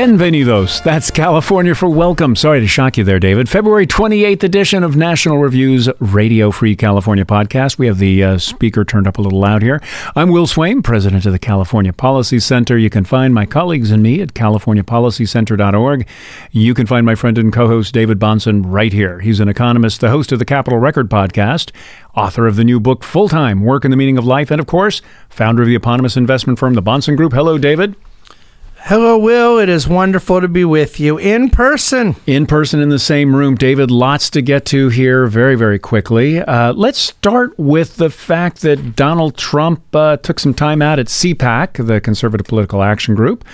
Bienvenidos. That's California for welcome. Sorry to shock you there, David. February 28th edition of National Review's Radio Free California podcast. We have the uh, speaker turned up a little loud here. I'm Will Swaim, president of the California Policy Center. You can find my colleagues and me at californiapolicycenter.org. You can find my friend and co host David Bahnsen right here. He's an economist, the host of the Capital Record podcast, author of the new book Full Time Work and the Meaning of Life, and of course, founder of the eponymous investment firm, the Bahnsen Group. Hello, David. Hello, Will. It is wonderful to be with you in person. In person in the same room. David, lots to get to here very, very quickly. Uh, let's start with the fact that Donald Trump uh, took some time out at CPAC, the Conservative Political Action Group,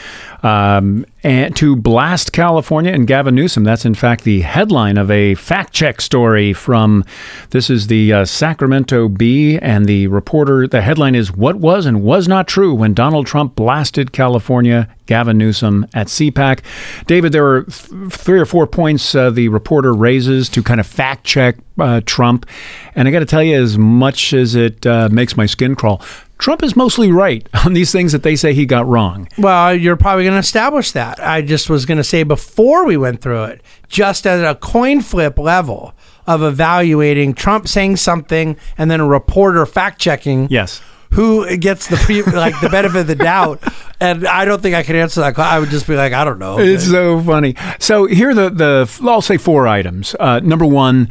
um, to blast California and Gavin Newsom. That's in fact the headline of a fact check story from this is the uh, Sacramento Bee, and the reporter. The headline is "What was and was not true when Donald Trump blasted California." Gavin Newsom at CPAC. David, there are th- three or four points uh, the reporter raises to kind of fact check uh, Trump. And I got to tell you, as much as it uh, makes my skin crawl, Trump is mostly right on these things that they say he got wrong. Well, you're probably going to establish that. I just was going to say before we went through it, just at a coin flip level of evaluating Trump saying something and then a reporter fact checking. Yes. Who gets the pre, like the benefit of the doubt? And I don't think I could answer that. I would just be like, I don't know. It's so funny. So here are the the I'll say four items. Uh, number one,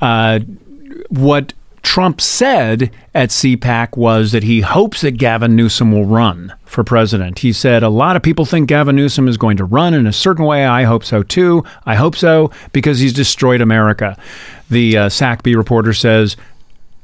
uh, what Trump said at CPAC was that he hopes that Gavin Newsom will run for president. He said, A lot of people think Gavin Newsom is going to run in a certain way. I hope so too. I hope so because he's destroyed America. The uh, SACB reporter says,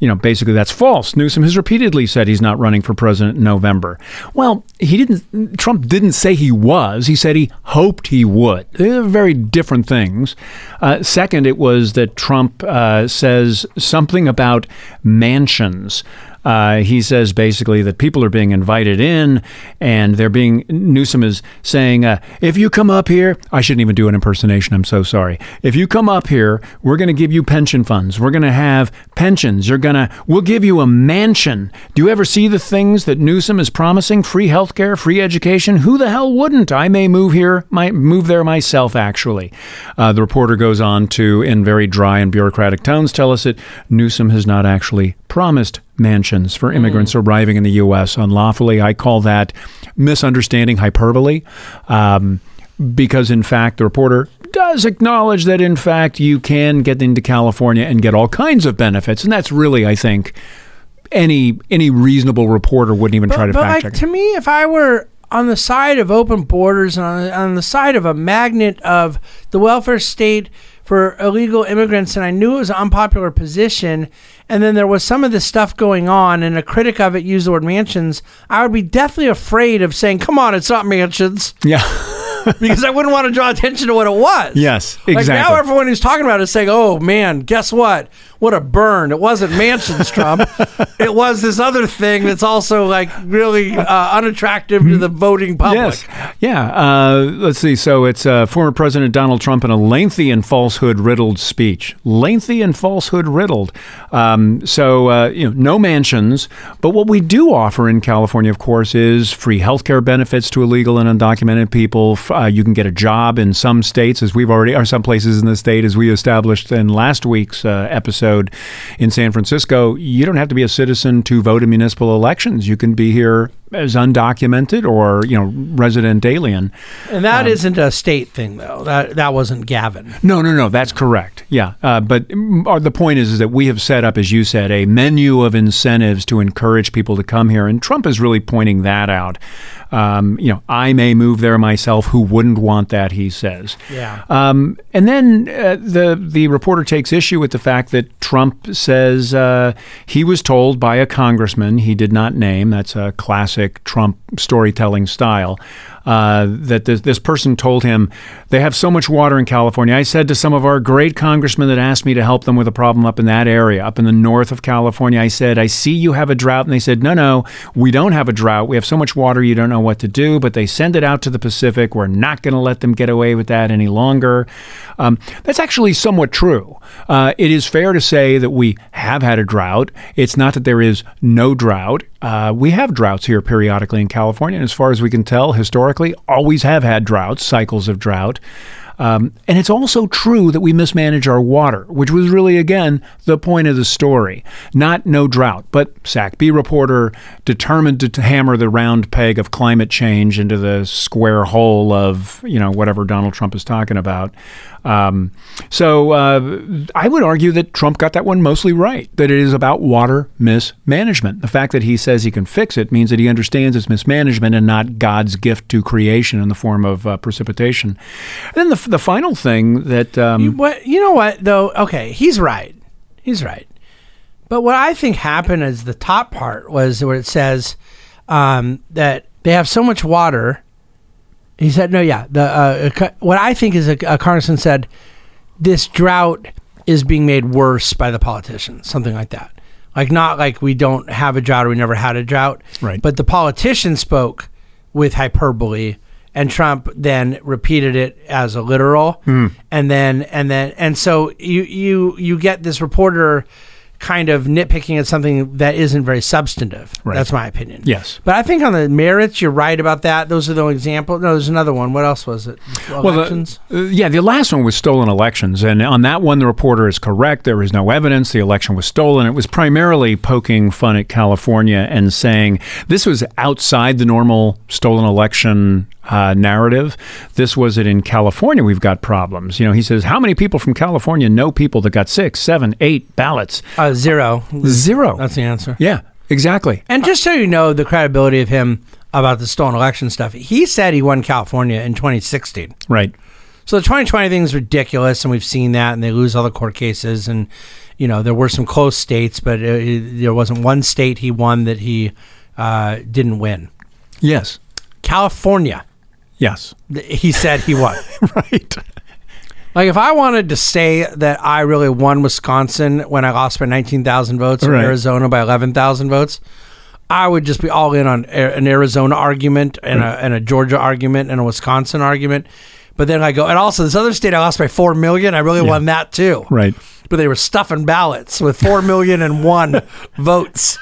you know, basically that's false. Newsom has repeatedly said he's not running for president in November. Well, he didn't, Trump didn't say he was. He said he hoped he would. They're very different things. Uh, second, it was that Trump uh, says something about mansions. Uh, he says basically that people are being invited in, and they're being. Newsom is saying, uh, if you come up here, I shouldn't even do an impersonation. I'm so sorry. If you come up here, we're going to give you pension funds. We're going to have pensions. You're going to. We'll give you a mansion. Do you ever see the things that Newsom is promising? Free health care, free education. Who the hell wouldn't? I may move here, might move there myself. Actually, uh, the reporter goes on to, in very dry and bureaucratic tones, tell us that Newsom has not actually promised mansions for immigrants mm. arriving in the U.S. unlawfully. I call that misunderstanding hyperbole. Um, because, in fact, the reporter does acknowledge that, in fact, you can get into California and get all kinds of benefits. And that's really, I think, any any reasonable reporter wouldn't even but, try to but fact like, check. To me, if I were on the side of open borders and on on the side of a magnet of the welfare state for illegal immigrants, and I knew it was an unpopular position, and then there was some of this stuff going on, and a critic of it used the word mansions, I would be deathly afraid of saying, "Come on, it's not mansions." Yeah. because I wouldn't want to draw attention to what it was. Yes, Like exactly. now, everyone who's talking about it is saying, "Oh man, guess what? What a burn! It wasn't mansions, Trump. it was this other thing that's also like really uh, unattractive to the voting public." Yes. Yeah. Uh, let's see. So it's uh, former President Donald Trump in a lengthy and falsehood riddled speech. Lengthy and falsehood riddled. Um, so, uh, you know, no mansions. But what we do offer in California, of course, is free health care benefits to illegal and undocumented people. Uh, you can get a job in some states, as we've already, or some places in the state, as we established in last week's uh, episode in San Francisco. You don't have to be a citizen to vote in municipal elections. You can be here as undocumented or you know resident alien. And that not a state thing, though. That that wasn't Gavin. No, no, no. That's correct. Yeah, uh, but mm, the point is, is that we have set up, as you said, a menu of incentives to encourage people to come here, and Trump is really pointing that out. Um, you know, I may move there myself. Who wouldn't want that? He says. Yeah. Um, and then uh, the the reporter takes issue with the fact that Trump says uh, he was told by a congressman he did not name. That's a classic Trump storytelling style. Uh, that this, this person told him they have so much water in California. I said to some of our great congressmen that asked me to help them with a problem up in that area, up in the north of California, I said, I see you have a drought. And they said, No, no, we don't have a drought. We have so much water you don't know what to do, but they send it out to the Pacific. We're not going to let them get away with that any longer. Um, that's actually somewhat true. Uh, it is fair to say that we have had a drought. It's not that there is no drought. Uh, we have droughts here periodically in California, and as far as we can tell, historically, historically always have had droughts, cycles of drought. Um, and it's also true that we mismanage our water, which was really, again, the point of the story. Not no drought, but SAC-B reporter determined to hammer the round peg of climate change into the square hole of, you know, whatever Donald Trump is talking about. Um, so uh, I would argue that Trump got that one mostly right, that it is about water mismanagement. The fact that he says he can fix it means that he understands it's mismanagement and not God's gift to creation in the form of uh, precipitation. And then the, the final thing that. Um, You, what you know what though? Okay, he's right. He's right. But what I think happened is the top part was where it says um, that they have so much water. He said, "No, yeah." The uh, what I think is a, Carson said, this drought is being made worse by the politicians, something like that. Like not like we don't have a drought or we never had a drought, Right. But the politician spoke with hyperbole, and Trump then repeated it as a literal, and then and then and so you you you get this reporter kind of nitpicking at something that isn't very substantive. Right. That's my opinion. Yes. But I think on the merits, you're right about that. Those are the examples. No, there's another one. What else was it? Elections. Well, the, uh, yeah, the last one was stolen elections, and on that one, the reporter is correct. There is no evidence the election was stolen. It was primarily poking fun at California and saying this was outside the normal stolen election uh, narrative. This was it in California. We've got problems. You know, he says, how many people from California know people that got six, seven, eight ballots? uh, zero. Zero. That's the answer. yeah, exactly. And just so you know, the credibility of him about the stolen election stuff, he said he won California in 2016. Right. So the 2020 thing is ridiculous, and we've seen that, and they lose all the court cases, and you know there were some close states, but uh, there wasn't one state he won that he uh, didn't win. Yes. California, Yes. he said he won. right. Like if I wanted to say that I really won Wisconsin when I lost by 19,000 votes, or Arizona by 11,000 votes. I would just be all in on an Arizona argument and, a, and a Georgia argument and a Wisconsin argument. But then I go, and also this other state I lost by 4 million. I really won that too. Right. But they were stuffing ballots with 4 million and one votes.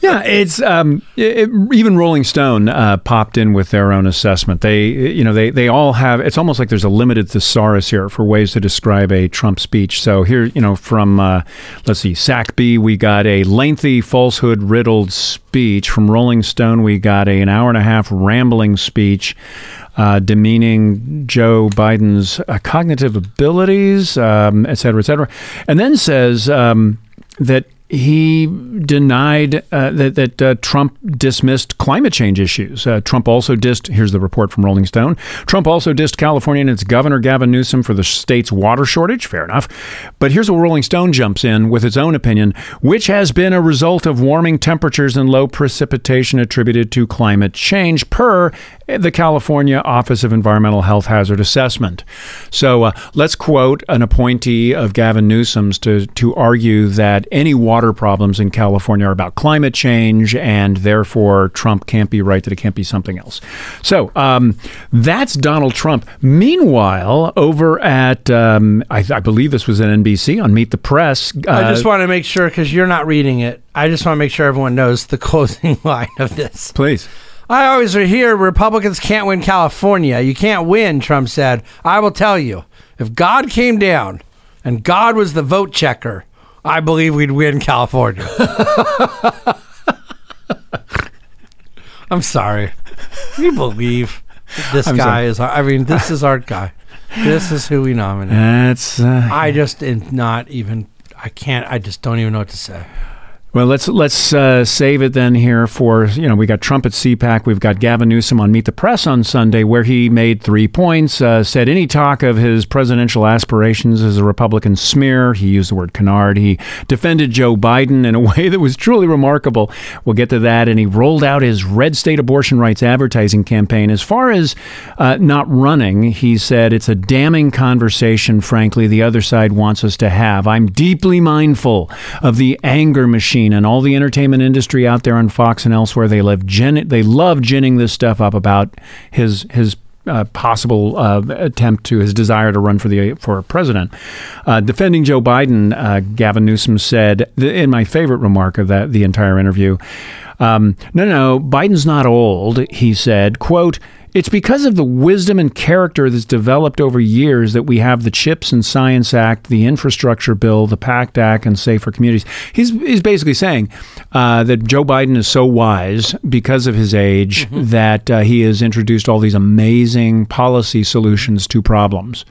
yeah, it's um, it, even Rolling Stone uh, popped in with their own assessment. They, you know, they they all have. It's almost like there's a limited thesaurus here for ways to describe a Trump speech. So here, you know, from uh, let's see, SAC-B, we got a lengthy falsehood riddled speech. From Rolling Stone, we got a, an hour and a half rambling speech. Uh, demeaning Joe Biden's uh, cognitive abilities, um, et cetera, et cetera, and then says um, that he denied uh, that, that uh, Trump dismissed climate change issues. Uh, Trump also dissed, here's the report from Rolling Stone Trump also dissed California and its governor, Gavin Newsom, for the state's water shortage. Fair enough. But here's where Rolling Stone jumps in with its own opinion, which has been a result of warming temperatures and low precipitation attributed to climate change, per the California Office of Environmental Health Hazard Assessment. So uh, let's quote an appointee of Gavin Newsom's to, to argue that any water problems in California are about climate change and therefore Trump can't be right, that it can't be something else. So um, that's Donald Trump. Meanwhile, over at, um, I, I believe this was at NBC on Meet the Press. Uh, I just want to make sure, because you're not reading it, I just want to make sure everyone knows the closing line of this. please. I always hear Republicans can't win California. You can't win, Trump said. I will tell you, if God came down and God was the vote checker, I believe we'd win California. I'm sorry. Can you believe this I'm guy sorry. is? our- I mean, this is our guy. This is who we nominate. That's uh, I just am not even. I can't. I just don't even know what to say. Well, let's let's uh, save it then here for you know we got Trump at CPAC, we've got Gavin Newsom on Meet the Press on Sunday, where he made three points. Uh, said any talk of his presidential aspirations is a Republican smear. He used the word canard. He defended Joe Biden in a way that was truly remarkable. We'll get to that, and he rolled out his red state abortion rights advertising campaign. As far as uh, not running, he said it's a damning conversation. Frankly, the other side wants us to have. I'm deeply mindful of the anger machine and all the entertainment industry out there on Fox and elsewhere. They love gin- they love ginning this stuff up about his his uh, possible uh, attempt to his desire to run for the for president. Uh, defending Joe Biden, uh, Gavin Newsom said th- in my favorite remark of that the entire interview. Um, no, no, Biden's not old. He said, "quote." It's because of the wisdom and character that's developed over years that we have the CHIPS and Science Act, the Infrastructure Bill, the PACT Act, and Safer Communities. He's, he's basically saying uh, that Joe Biden is so wise because of his age Mm-hmm. that uh, he has introduced all these amazing policy solutions to problems.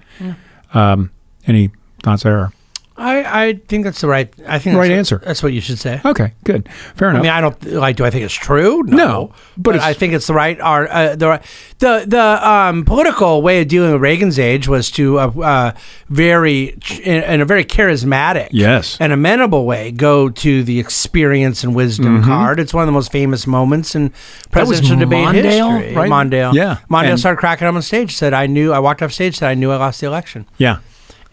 Um, any thoughts there? I, I think that's the right. I think Right that's, answer. That's what you should say. Okay, good. Fair enough. I mean, I don't like. Do I think it's true? No, but but, it's- I think it's the right. Our uh, the the the um, political way of dealing with Reagan's age was to uh, uh, very in, in a very charismatic, Yes. and amenable way go to the experience and wisdom card. It's one of the most famous moments in Mm-hmm. Presidential debate Mondale, history. right? Mondale, Yeah, Mondale and- started cracking up on stage. Said, "I knew." I walked off stage. Said, "I knew I lost the election." yeah.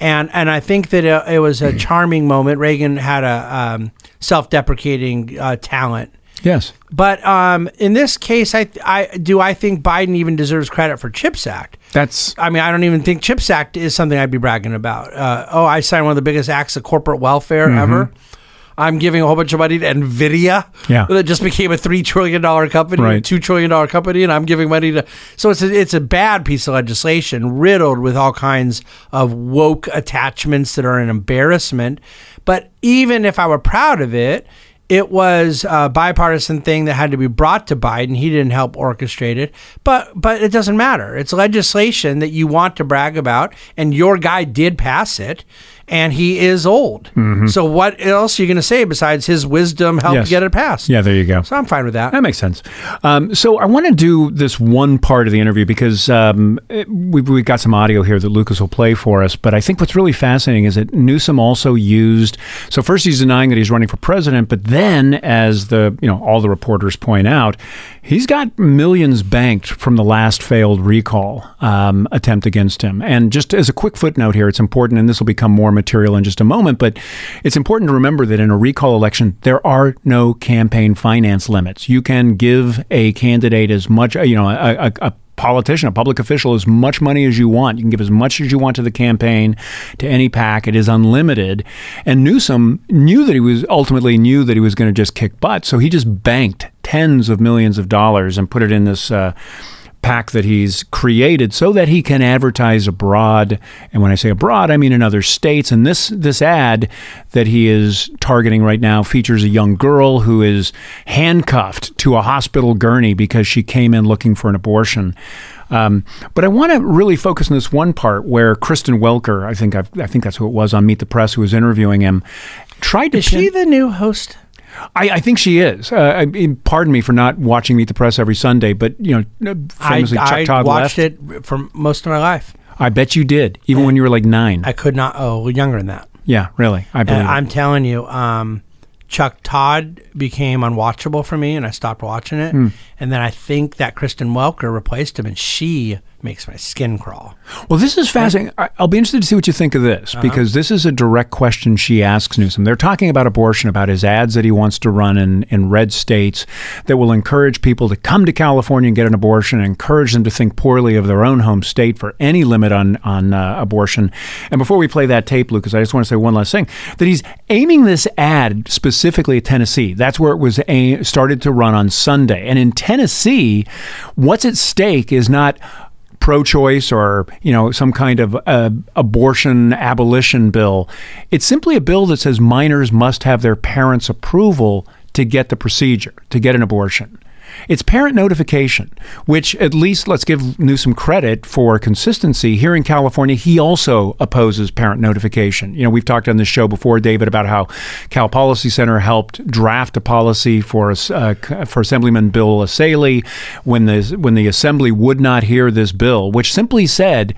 And and I think that it, it was a charming moment. Reagan had a um, self-deprecating uh, talent, Yes. but um, in this case, I I do I think Biden even deserves credit for Chips Act. That's I mean, I don't even think Chips Act is something I'd be bragging about. Uh, oh, I signed one of the biggest acts of corporate welfare ever. I'm giving a whole bunch of money to Nvidia, Yeah. that just became a three trillion dollar company, a Right. two trillion dollar company, and I'm giving money to. So it's a, it's a bad piece of legislation, riddled with all kinds of woke attachments that are an embarrassment. But even if I were proud of it, it was a bipartisan thing that had to be brought to Biden. He didn't help orchestrate it, but but it doesn't matter. It's legislation that you want to brag about, and your guy did pass it, and he is old. So what else are you going to say besides his wisdom helped Yes. get it passed? yeah. There you go. So I'm fine with that. That makes sense. Um, so I want to do this one part of the interview because um, we've, we've got some audio here that Lucas will play for us. But I think what's really fascinating is that Newsom also used. So first he's denying that he's running for president, but then, as the you know all the reporters point out, he's got millions banked from the last failed recall um, attempt against him. And just as a quick footnote here, it's important, and this will become more material in just a moment, but it's important to remember that in a recall election, there are no campaign finance limits. You can give a candidate as much, you know, a, a, a politician, a public official, as much money as you want. You can give as much as you want to the campaign, to any PAC. It is unlimited. And Newsom knew that he was ultimately knew that he was going to just kick butt, so he just banked tens of millions of dollars and put it in this. Uh, pack that he's created so that he can advertise abroad. And when I say abroad I mean in other states. And this this ad that he is targeting right now features a young girl who is handcuffed to a hospital gurney because she came in looking for an abortion. Um, but I want to really focus on this one part where Kristen Welker I think I've, I think that's who it was on Meet the Press who was interviewing him tried to Is she the new host? I, I think she is. Uh, I mean, pardon me for not watching Meet the Press every Sunday, but you know, famously I, Chuck I Todd watched left. it for most of my life. I bet you did, even when you were like nine. I could not. Oh, younger than that. yeah, really. I believe. And I'm telling you, um, Chuck Todd became unwatchable for me, and I stopped watching it. Hmm. And then I think that Kristen Welker replaced him, and she makes my skin crawl. Well, this is fascinating. I- I'll be interested to see what you think of this because this is a direct question she asks Newsom. They're talking about abortion, about his ads that he wants to run in, in red states that will encourage people to come to California and get an abortion, and encourage them to think poorly of their own home state for any limit on on uh, abortion. And before we play that tape, Lucas, I just want to say one last thing: that he's aiming this ad specifically at Tennessee. That's where it was a- started to run on Sunday, and in Tennessee, what's at stake is not pro-choice or you know some kind of uh, abortion abolition bill. It's simply a bill that says minors must have their parents' approval to get the procedure to get an abortion. It's parent notification, which at least let's give Newsom credit for consistency. Here in California, he also opposes parent notification. You know, we've talked on this show before, David, about how Cal Policy Center helped draft a policy for uh, for Assemblyman Bill Essayli when the when the Assembly would not hear this bill, which simply said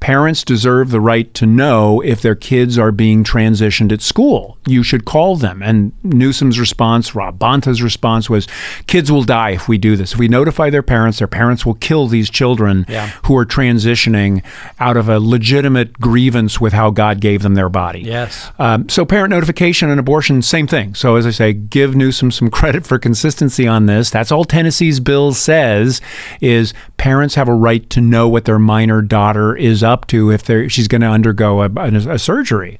Parents deserve the right to know if their kids are being transitioned at school. You should call them. And Newsom's response, Rob Bonta's response was kids will die if we do this. If we notify their parents, their parents will kill these children Yeah. who are transitioning out of a legitimate grievance with how God gave them their body. Yes. Um, so parent notification and abortion, same thing. So as I say, give Newsom some credit for consistency on this. That's all Tennessee's bill says is parents have a right to know what their minor daughter is up to if she's going to undergo a, a, a surgery.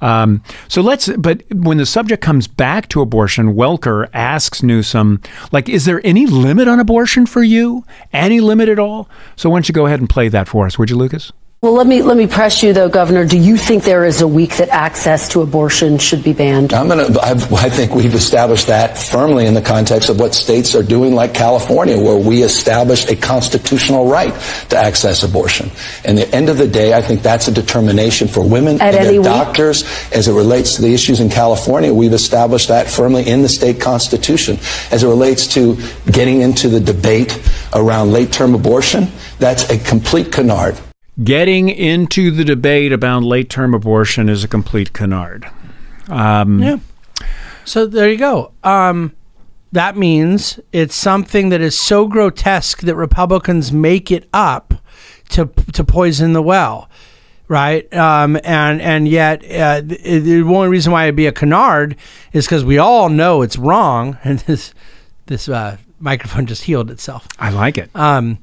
Um, so let's, but when the subject comes back to abortion, Welker asks Newsom, like, is there any limit on abortion for you? Any limit at all? So why don't you go ahead and play that for us, would you, Lucas? Well, let me let me press you though, Governor. Do you think there is a week that access to abortion should be banned? I'm gonna. I've, I think we've established that firmly in the context of what states are doing, like California, where we establish a constitutional right to access abortion. And at the end of the day, I think that's a determination for women At and their week? doctors. As it relates to the issues in California, we've established that firmly in the state constitution. As it relates to getting into the debate around late-term abortion, that's a complete canard. Getting into the debate about late term abortion is a complete canard. Um, Yeah. So there you go. Um, that means it's something that is so grotesque that Republicans make it up to to poison the well, right? Um, and and yet uh, the, the only reason why it'd be a canard is because we all know it's wrong, and this this uh, microphone just healed itself. I like it. Um,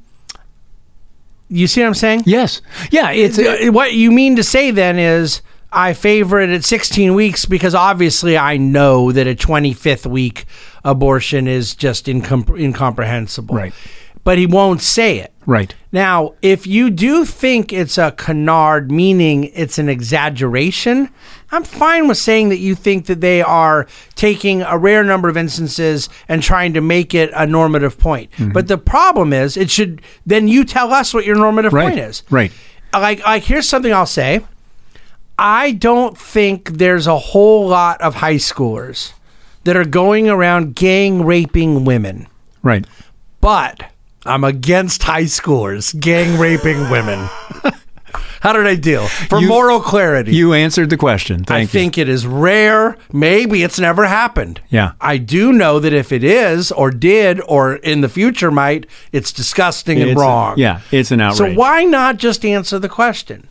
you see what I'm saying? yes. Yeah. It's. Uh, what you mean to say then is I favor it at 16 weeks because obviously I know that a 25th week abortion is just incom- incomprehensible. Right. But he won't say it. Right. Now, if you do think it's a canard, meaning it's an exaggeration, I'm fine with saying that you think that they are taking a rare number of instances and trying to make it a normative point. Mm-hmm. But the problem is, it should then you tell us what your normative Right. point is. Right. Like, like here's something I'll say. I don't think there's a whole lot of high schoolers that are going around gang raping women Right. but I'm against high schoolers gang raping women. How did I deal? For You- moral clarity. You answered the question. Thank I you. think it is rare. Maybe it's never happened. Yeah. I do know that if it is, or did, or in the future might, it's disgusting and It's a- wrong. yeah, it's an outrage. So why not just answer the question?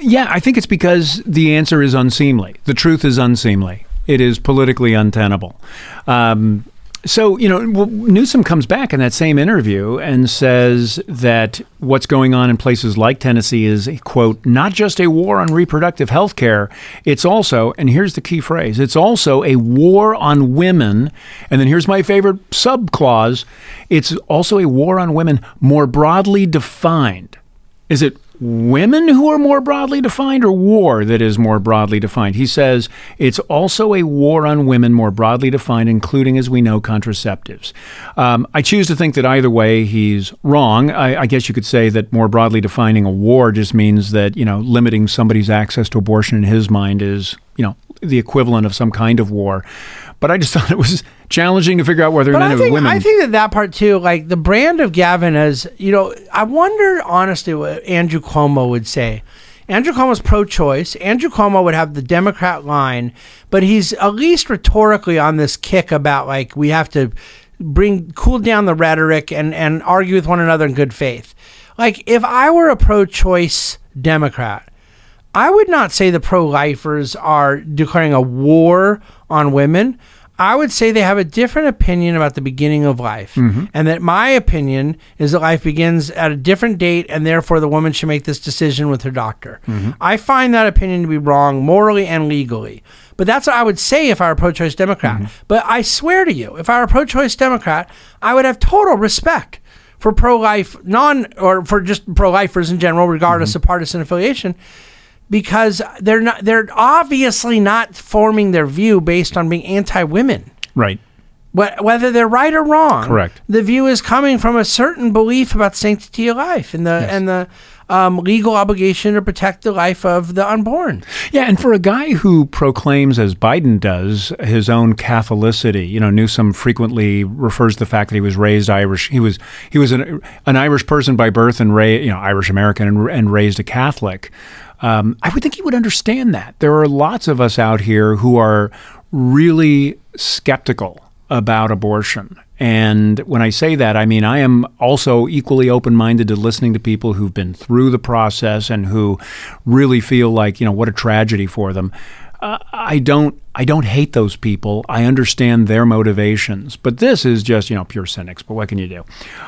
Yeah, I think it's because the answer is unseemly. The truth is unseemly. It is politically untenable. Um, so, you know, Newsom comes back in that same interview and says that what's going on in places like Tennessee is, quote, not just a war on reproductive health care, it's also, and here's the key phrase, it's also a war on women. And then here's my favorite sub clause it's also a war on women more broadly defined. Is it women who are more broadly defined or war that is more broadly defined? He says it's also a war on women more broadly defined, including, as we know, contraceptives. Um, I choose to think that either way he's wrong. I, I guess you could say that more broadly defining a war just means that, you know, limiting somebody's access to abortion in his mind is, you know, the equivalent of some kind of war. But I just thought it was challenging to figure out whether or not it was women. I think that that part too, like the brand of Gavin is, you know, I wonder honestly what Andrew Cuomo would say. Andrew Cuomo's pro-choice. Andrew Cuomo would have the Democrat line, but he's at least rhetorically on this kick about like we have to bring cool down the rhetoric and and argue with one another in good faith. Like if I were a pro-choice Democrat, I would not say the pro lifers are declaring a war on women. I would say they have a different opinion about the beginning of life. Mm-hmm. And that my opinion is that life begins at a different date and therefore the woman should make this decision with her doctor. Mm-hmm. I find that opinion to be wrong morally and legally. But that's what I would say if I were a pro choice Democrat. Mm-hmm. But I swear to you, if I were a pro choice Democrat, I would have total respect for pro life non or for just pro lifers in general, regardless of partisan affiliation because they're not they're obviously not forming their view based on being anti-women right. Whether they're right or wrong Correct. the view is coming from a certain belief about sanctity of life and the and the um, legal obligation to protect the life of the unborn Yeah, and for a guy who proclaims, as Biden does, his own Catholicity, you know, Newsom frequently refers to the fact that he was raised Irish. He was he was an, an Irish person by birth and raised, you know, Irish American and, and raised a Catholic. Um, I would think he would understand that. There are lots of us out here who are really skeptical about abortion. And when I say that, I mean I am also equally open minded to listening to people who've been through the process and who really feel like, you know, what a tragedy for them. Uh, I don't I don't hate those people. I understand their motivations, but this is just you know pure cynics. But what can you do?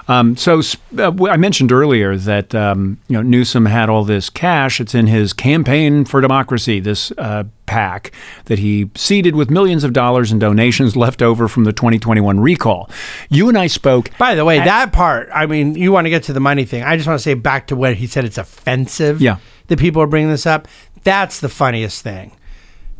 Um, so uh, I mentioned earlier that um, you know Newsom had all this cash. It's in his campaign for democracy. This uh, PAC that he seeded with millions of dollars in donations left over from the 2021 recall. You and I spoke. By the way, at, that part. I mean, you want to get to the money thing. I just want to say back to what he said. It's offensive. Yeah. That people are bringing this up. That's the funniest thing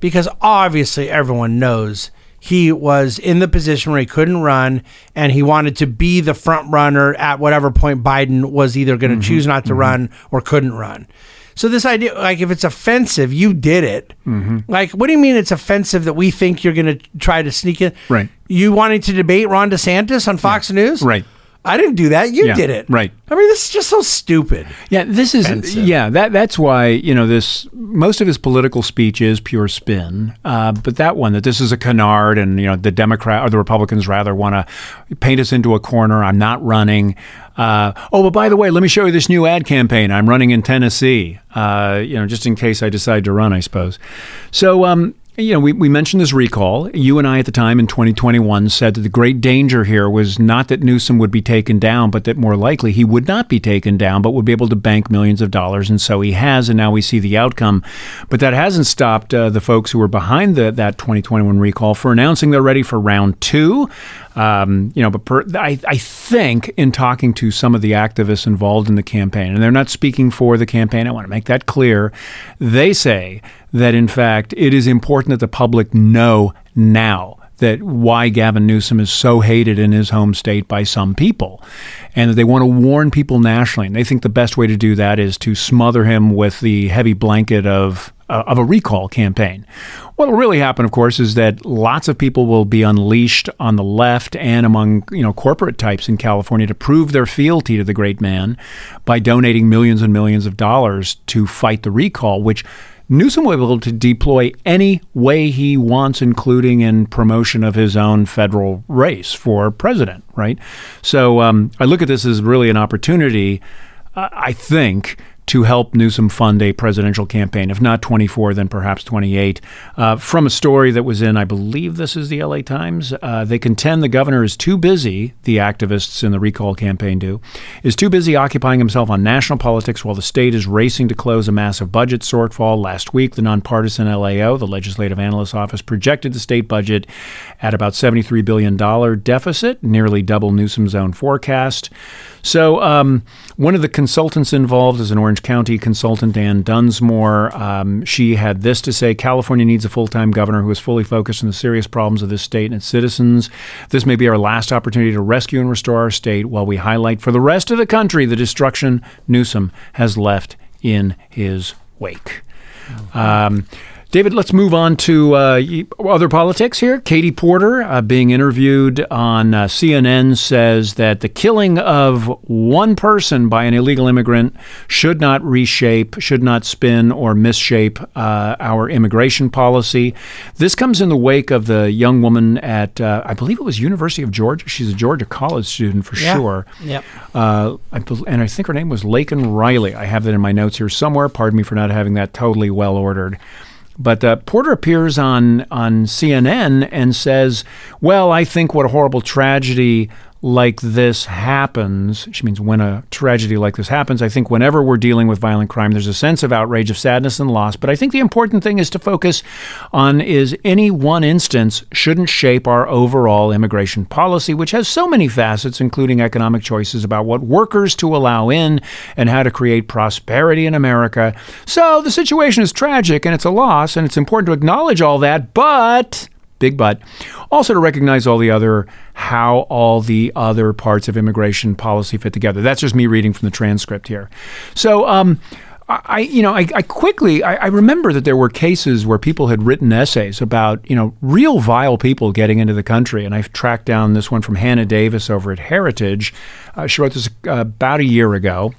because obviously everyone knows he was in the position where he couldn't run and he wanted to be the front runner at whatever point Biden was either going to mm-hmm, choose not to mm-hmm. run or couldn't run. So this idea, like, if it's offensive, you did it. Mm-hmm. Like, what do you mean it's offensive that we think you're going to try to sneak in? Right. You wanting to debate Ron DeSantis on Fox yeah. News? Right. I didn't do that. You yeah, did it. Right. I mean, this is just so stupid. Yeah, this is Offensive. yeah. That that's why you know this. Most of his political speech is pure spin. Uh, but that one that this is a canard, and you know the Democrat or the Republicans rather want to paint us into a corner. I'm not running. Uh, oh, but by the way, let me show you this new ad campaign. I'm running in Tennessee. Uh, you know, just in case I decide to run, I suppose. So um, you know, we, we mentioned this recall. You and I at the time in 2021 said that the great danger here was not that Newsom would be taken down, but that more likely he would not be taken down, but would be able to bank millions of dollars. And so he has, and now we see the outcome. But that hasn't stopped uh, the folks who were behind the, that 2021 recall for announcing they're ready for round two. Um, you know, but per, I, I think in talking to some of the activists involved in the campaign, and they're not speaking for the campaign, I want to make that clear. They say that in fact it is important that the public know now that why Gavin Newsom is so hated in his home state by some people, and that they want to warn people nationally. And they think the best way to do that is to smother him with the heavy blanket of uh, of a recall campaign. What will really happen, of course, is that lots of people will be unleashed on the left and among you know corporate types in California to prove their fealty to the great man by donating millions and millions of dollars to fight the recall, which Newsom will be able to deploy any way he wants, including in promotion of his own federal race for president, right? So um, I look at this as really an opportunity, uh, I think, to help Newsom fund a presidential campaign. If not 24, then perhaps 28. Uh, from a story that was in, I believe this is the LA Times, uh, they contend the governor is too busy, the activists in the recall campaign do, is too busy occupying himself on national politics while the state is racing to close a massive budget shortfall. Last week, the nonpartisan LAO, the Legislative Analyst Office, projected the state budget at about $73 billion deficit, nearly double Newsom's own forecast. So, um, one of the consultants involved is an Orange County consultant, Anne Dunsmore. Um, she had this to say California needs a full time governor who is fully focused on the serious problems of this state and its citizens. This may be our last opportunity to rescue and restore our state while we highlight for the rest of the country the destruction Newsom has left in his wake. Um, David, let's move on to uh, other politics here. Katie Porter, uh, being interviewed on uh, CNN, says that the killing of one person by an illegal immigrant should not reshape, should not spin or misshape uh, our immigration policy. This comes in the wake of the young woman at, uh, I believe it was University of Georgia. She's a Georgia college student for yeah. sure. Yep. Uh, I, and I think her name was Laken Riley. I have that in my notes here somewhere. Pardon me for not having that totally well ordered. But uh, Porter appears on on CNN and says, "Well, I think what a horrible tragedy like this happens, she means when a tragedy like this happens, I think whenever we're dealing with violent crime, there's a sense of outrage, of sadness, and loss. But I think the important thing is to focus on is any one instance shouldn't shape our overall immigration policy, which has so many facets, including economic choices about what workers to allow in and how to create prosperity in America. So the situation is tragic and it's a loss, and it's important to acknowledge all that, but big but. Also to recognize all the other how all the other parts of immigration policy fit together. That's just me reading from the transcript here. So. Um, I, you know, I, I quickly, I, I, remember that there were cases where people had written essays about, you know, real vile people getting into the country. And I've tracked down this one from Hannah Davis over at Heritage. Uh, she wrote this uh, about a year ago.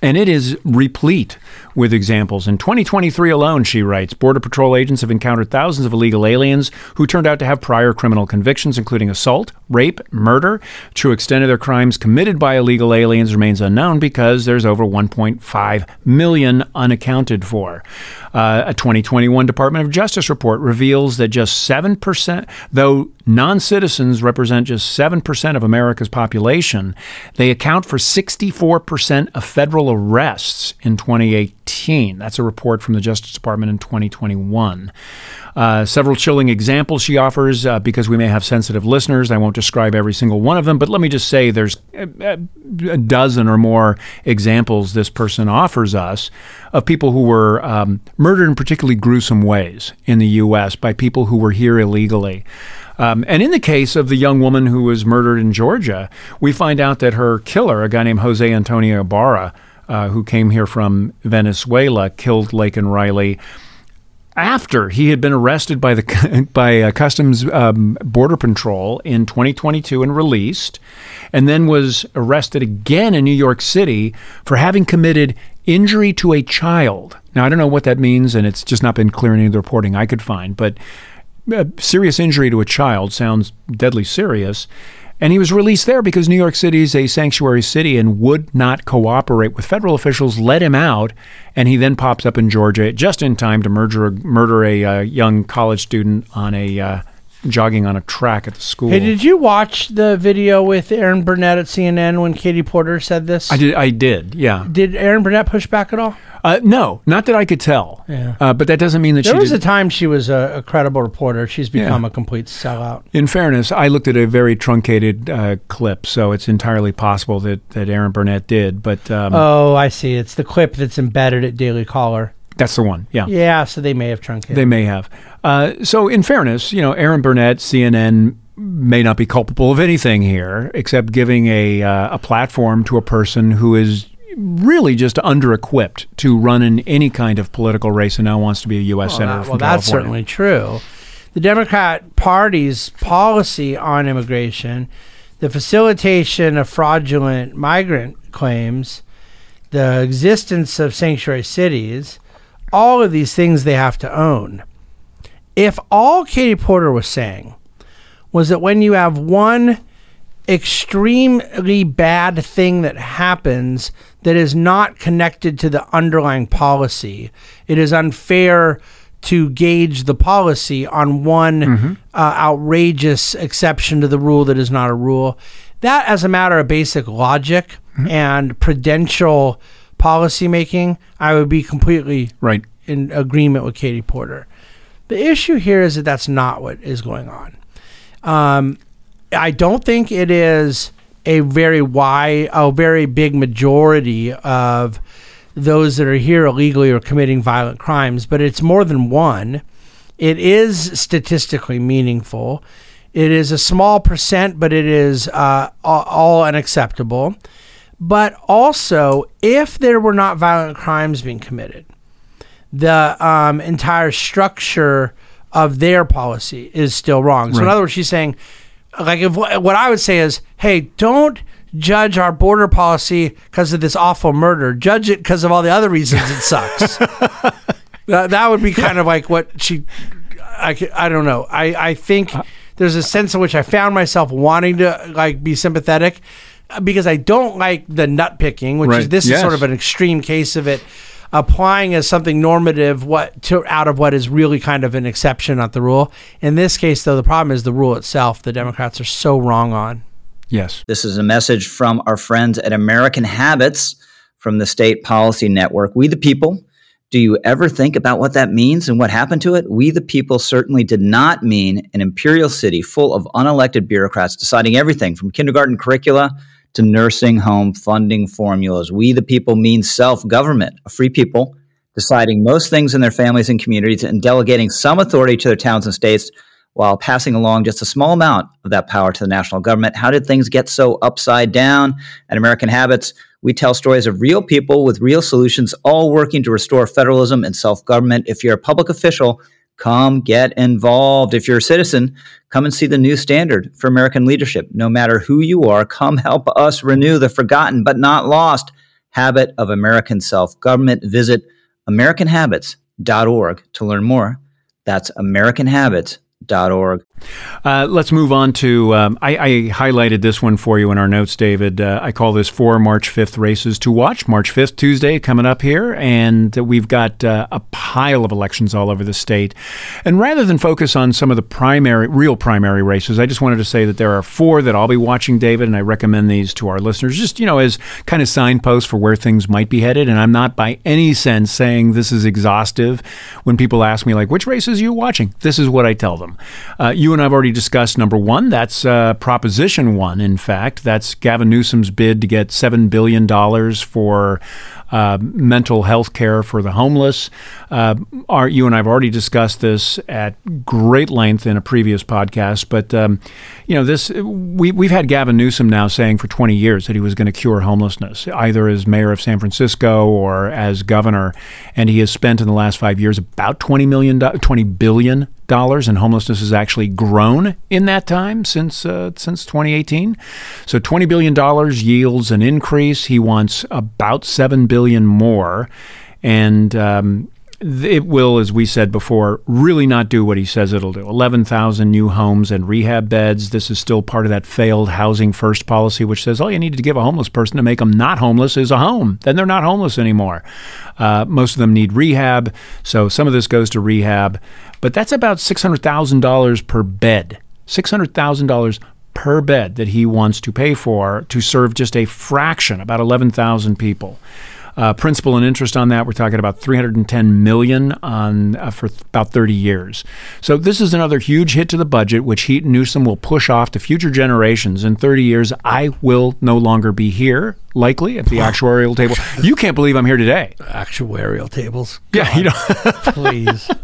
And it is replete with examples. In 2023 alone, she writes, Border Patrol agents have encountered thousands of illegal aliens who turned out to have prior criminal convictions, including assault, rape, murder. True extent of their crimes committed by illegal aliens remains unknown because there's over 1.5 million unaccounted for. Uh, a 2021 Department of Justice report reveals that just 7%, though non citizens represent just 7% of America's population, they account for 64% of federal arrests in 2018. That's a report from the Justice Department in 2021. Uh, several chilling examples she offers uh, because we may have sensitive listeners. I won't describe every single one of them, but let me just say there's a, a dozen or more examples this person offers us of people who were um, murdered in particularly gruesome ways in the U.S. by people who were here illegally. Um, and in the case of the young woman who was murdered in Georgia, we find out that her killer, a guy named Jose Antonio Ibarra, uh, who came here from Venezuela, killed Laken Riley after he had been arrested by the by uh, Customs um, Border Patrol in 2022 and released, and then was arrested again in New York City for having committed injury to a child. Now I don't know what that means, and it's just not been clear in any of the reporting I could find, but. Uh, serious injury to a child sounds deadly serious. And he was released there because New York City is a sanctuary city and would not cooperate with federal officials, let him out, and he then pops up in Georgia just in time to murder, murder a uh, young college student on a uh, jogging on a track at the school. Hey, did you watch the video with Erin Burnett at CNN when Katie Porter said this? I did. I did. Yeah. Did Erin Burnett push back at all? Uh, no, not that I could tell. Yeah. Uh, but that doesn't mean that There she was did. a time she was a, a credible reporter. She's become Yeah. a complete sellout. In fairness, I looked at a very truncated uh, clip, so it's entirely possible that, that Erin Burnett did. But um, Oh, I see. It's the clip that's embedded at Daily Caller. that's the one. Yeah. Yeah, so they may have truncated. They may have. Uh, so, in fairness, you know, Erin Burnett, CNN may not be culpable of anything here, except giving a uh, a platform to a person who is really just under-equipped to run in any kind of political race and now wants to be a U.S. well, senator. that- well, that's certainly true. The Democrat Party's policy on immigration, the facilitation of fraudulent migrant claims, the existence of sanctuary cities, all of these things they have to own. If all Katie Porter was saying was that when you have one extremely bad thing that happens that is not connected to the underlying policy, it is unfair to gauge the policy on one uh, outrageous exception to the rule that is not a rule. That, as a matter of basic logic and prudential policymaking, I would be completely Right. in agreement with Katie Porter. The issue here is that that's not what is going on. Um, I don't think it is a very wide, a very big majority of those that are here illegally or committing violent crimes, but it's more than one. It is statistically meaningful. It is a small percent, but it is uh, all, all unacceptable. But also, if there were not violent crimes being committed, the um, entire structure of their policy is still wrong. So, in other words, she's saying, like, if what I would say is, hey, don't judge our border policy because of this awful murder. Judge it because of all the other reasons it sucks. that, that would be kind of like what she. I, I don't know. I, I think Uh, there's a sense in which I found myself wanting to like be sympathetic uh, because I don't like the nut picking, which is Right. this is sort of an extreme case of it applying as something normative what to out of what is really kind of an exception, not the rule. In this case, though, the problem is the rule itself. The Democrats are so wrong on. Yes. This is a message from our friends at American Habits from the State Policy Network. We the people. Do you ever think about what that means and what happened to it? We the people certainly did not mean an imperial city full of unelected bureaucrats deciding everything from kindergarten curricula to nursing home funding formulas. We the people mean self government, a free people deciding most things in their families and communities and delegating some authority to their towns and states while passing along just a small amount of that power to the national government. How did things get so upside down? At American Habits, we tell stories of real people with real solutions, all working to restore federalism and self government. If you're a public official, come get involved. If you're a citizen, come and see the new standard for American leadership. No matter who you are, come help us renew the forgotten but not lost habit of American self government. Visit AmericanHabits.org to learn more. That's AmericanHabits.org org. Uh, let's move on to. Um, I, I, highlighted this one for you in our notes, David. Uh, I call this four March 5th races to watch. March 5th, Tuesday, coming up here. And we've got uh, a pile of elections all over the state. And rather than focus on some of the primary, real primary races, I just wanted to say that there are four that I'll be watching, David. And I recommend these to our listeners, just, you know, as kind of signposts for where things might be headed. And I'm not by any sense saying this is exhaustive. When people ask me, like, which races are you watching? This is what I tell them. Uh, you and I have already discussed number one. That's uh, Proposition One. In fact, that's Gavin Newsom's bid to get seven billion dollars for uh, mental health care for the homeless. Uh, our, you and I have already discussed this at great length in a previous podcast, but um, you know this we we've had Gavin Newsom now saying for 20 years that he was going to cure homelessness, either as mayor of San Francisco or as governor, and he has spent in the last five years about 20 million, 20 billion dollars, and homelessness has actually grown in that time since uh, since 2018. So 20 billion dollars yields an increase. He wants about seven billion more, and um, it will, as we said before, really not do what he says it'll do. 11,000 new homes and rehab beds. This is still part of that failed housing first policy, which says all you need to give a homeless person to make them not homeless is a home. Then they're not homeless anymore. Uh, most of them need rehab, so some of this goes to rehab, but that's about $600,000 per bed. $600,000 per bed that he wants to pay for to serve just a fraction, about 11,000 people. Uh, principal and interest on that, we're talking about 310 million on uh, for th- about 30 years. So this is another huge hit to the budget, which Heat and Newsom will push off to future generations. In 30 years, I will no longer be here, likely at the actuarial table. You can't believe I'm here today. Actuarial tables. Yeah, you know. Please.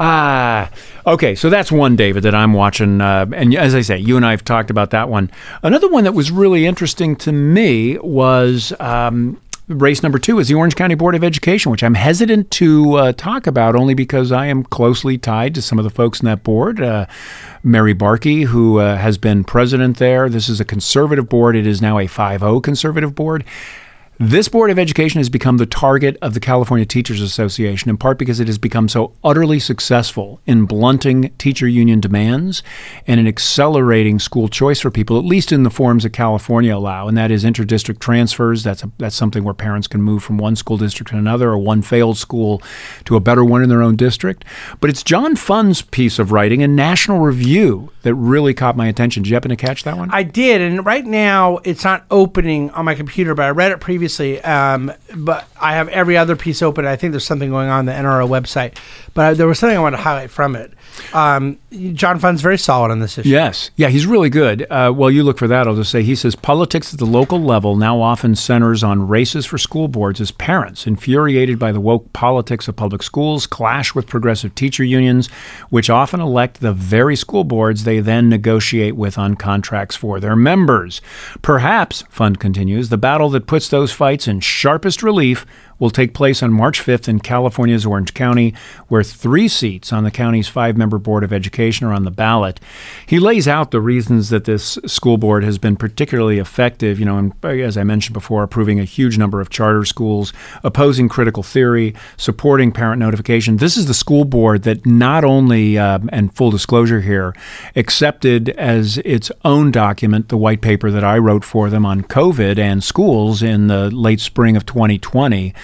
Ah, okay. So that's one, David, that I'm watching. Uh, and as I say, you and I have talked about that one. Another one that was really interesting to me was um, race number two is the Orange County Board of Education, which I'm hesitant to uh, talk about only because I am closely tied to some of the folks in that board. Uh, Mari Barke, who uh, has been president there. This is a conservative board. It is now a 5 0 conservative board. This Board of Education has become the target of the California Teachers Association, in part because it has become so utterly successful in blunting teacher union demands and in accelerating school choice for people, at least in the forms that California allow, and that is interdistrict transfers. That's a, that's something where parents can move from one school district to another, or one failed school to a better one in their own district. But it's John Fund's piece of writing in National Review that really caught my attention. Did you happen to catch that one? I did, and right now it's not opening on my computer, but I read it previously um, but I have every other piece open. I think there's something going on, on the NRO website, but I, there was something I wanted to highlight from it. Um, John Fund's very solid on this issue. Yes. Yeah, he's really good. Uh, well, you look for that. I'll just say he says politics at the local level now often centers on races for school boards as parents, infuriated by the woke politics of public schools, clash with progressive teacher unions, which often elect the very school boards they then negotiate with on contracts for their members. Perhaps, Fund continues, the battle that puts those fights in sharpest relief will take place on March 5th in California's Orange County, where three seats on the county's five member Board of Education are on the ballot. He lays out the reasons that this school board has been particularly effective, you know, and as I mentioned before, approving a huge number of charter schools, opposing critical theory, supporting parent notification. This is the school board that not only, uh, and full disclosure here, accepted as its own document the white paper that I wrote for them on COVID and schools in the late spring of 2020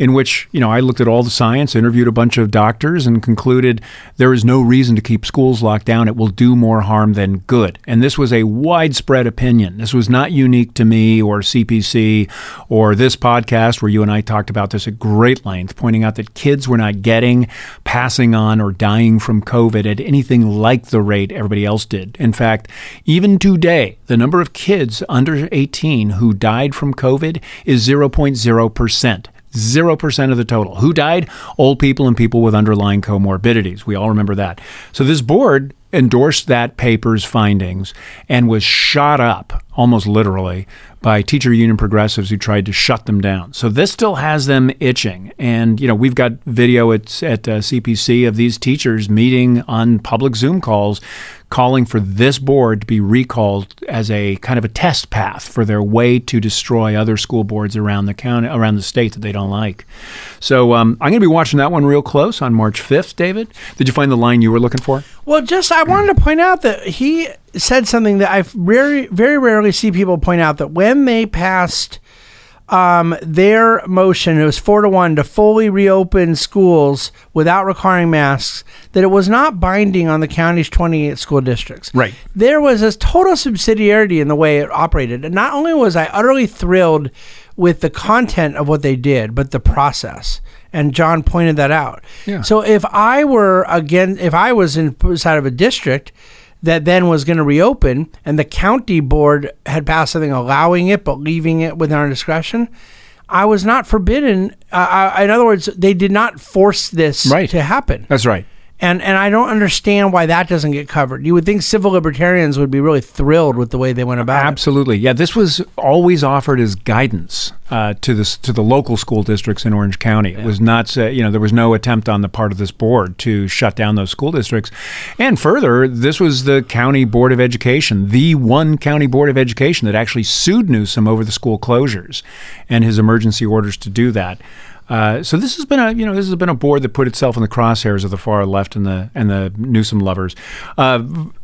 in which, you know, I looked at all the science, interviewed a bunch of doctors, and concluded there is no reason to keep schools locked down. It will do more harm than good. And this was a widespread opinion. This was not unique to me or CPC or this podcast where you and I talked about this at great length, pointing out that kids were not getting, passing on, or dying from COVID at anything like the rate everybody else did. In fact, even today, the number of kids under 18 who died from COVID is 0.0%. 0% of the total. Who died? Old people and people with underlying comorbidities. We all remember that. So this board endorsed that paper's findings and was shot up almost literally, by teacher union progressives who tried to shut them down. So this still has them itching. And, you know, we've got video at, at uh, CPC of these teachers meeting on public Zoom calls calling for this board to be recalled as a kind of a test path for their way to destroy other school boards around the county, around the state that they don't like. So um, I'm going to be watching that one real close on March 5th. David, did you find the line you were looking for? Well, just I wanted to point out that he said something that I very, very rarely see people point out that when they passed um, their motion, it was four to one to fully reopen schools without requiring masks, that it was not binding on the county's 28 school districts. Right. There was a total subsidiarity in the way it operated. And not only was I utterly thrilled with the content of what they did, but the process. And John pointed that out. Yeah. So if I were again, if I was inside of a district that then was going to reopen, and the county board had passed something allowing it but leaving it within our discretion, I was not forbidden. Uh, I, in other words, they did not force this Right. to happen. That's right. And and I don't understand why that doesn't get covered. You would think civil libertarians would be really thrilled with the way they went about it. Absolutely, yeah. This was always offered as guidance uh, to this to the local school districts in Orange County. It was not, uh, you know, there was no attempt on the part of this board to shut down those school districts. And further, this was the county board of education, the one county board of education that actually sued Newsom over the school closures and his emergency orders to do that. Uh, so this has been a you know this has been a board that put itself in the crosshairs of the far left and the and the Newsom lovers. Uh,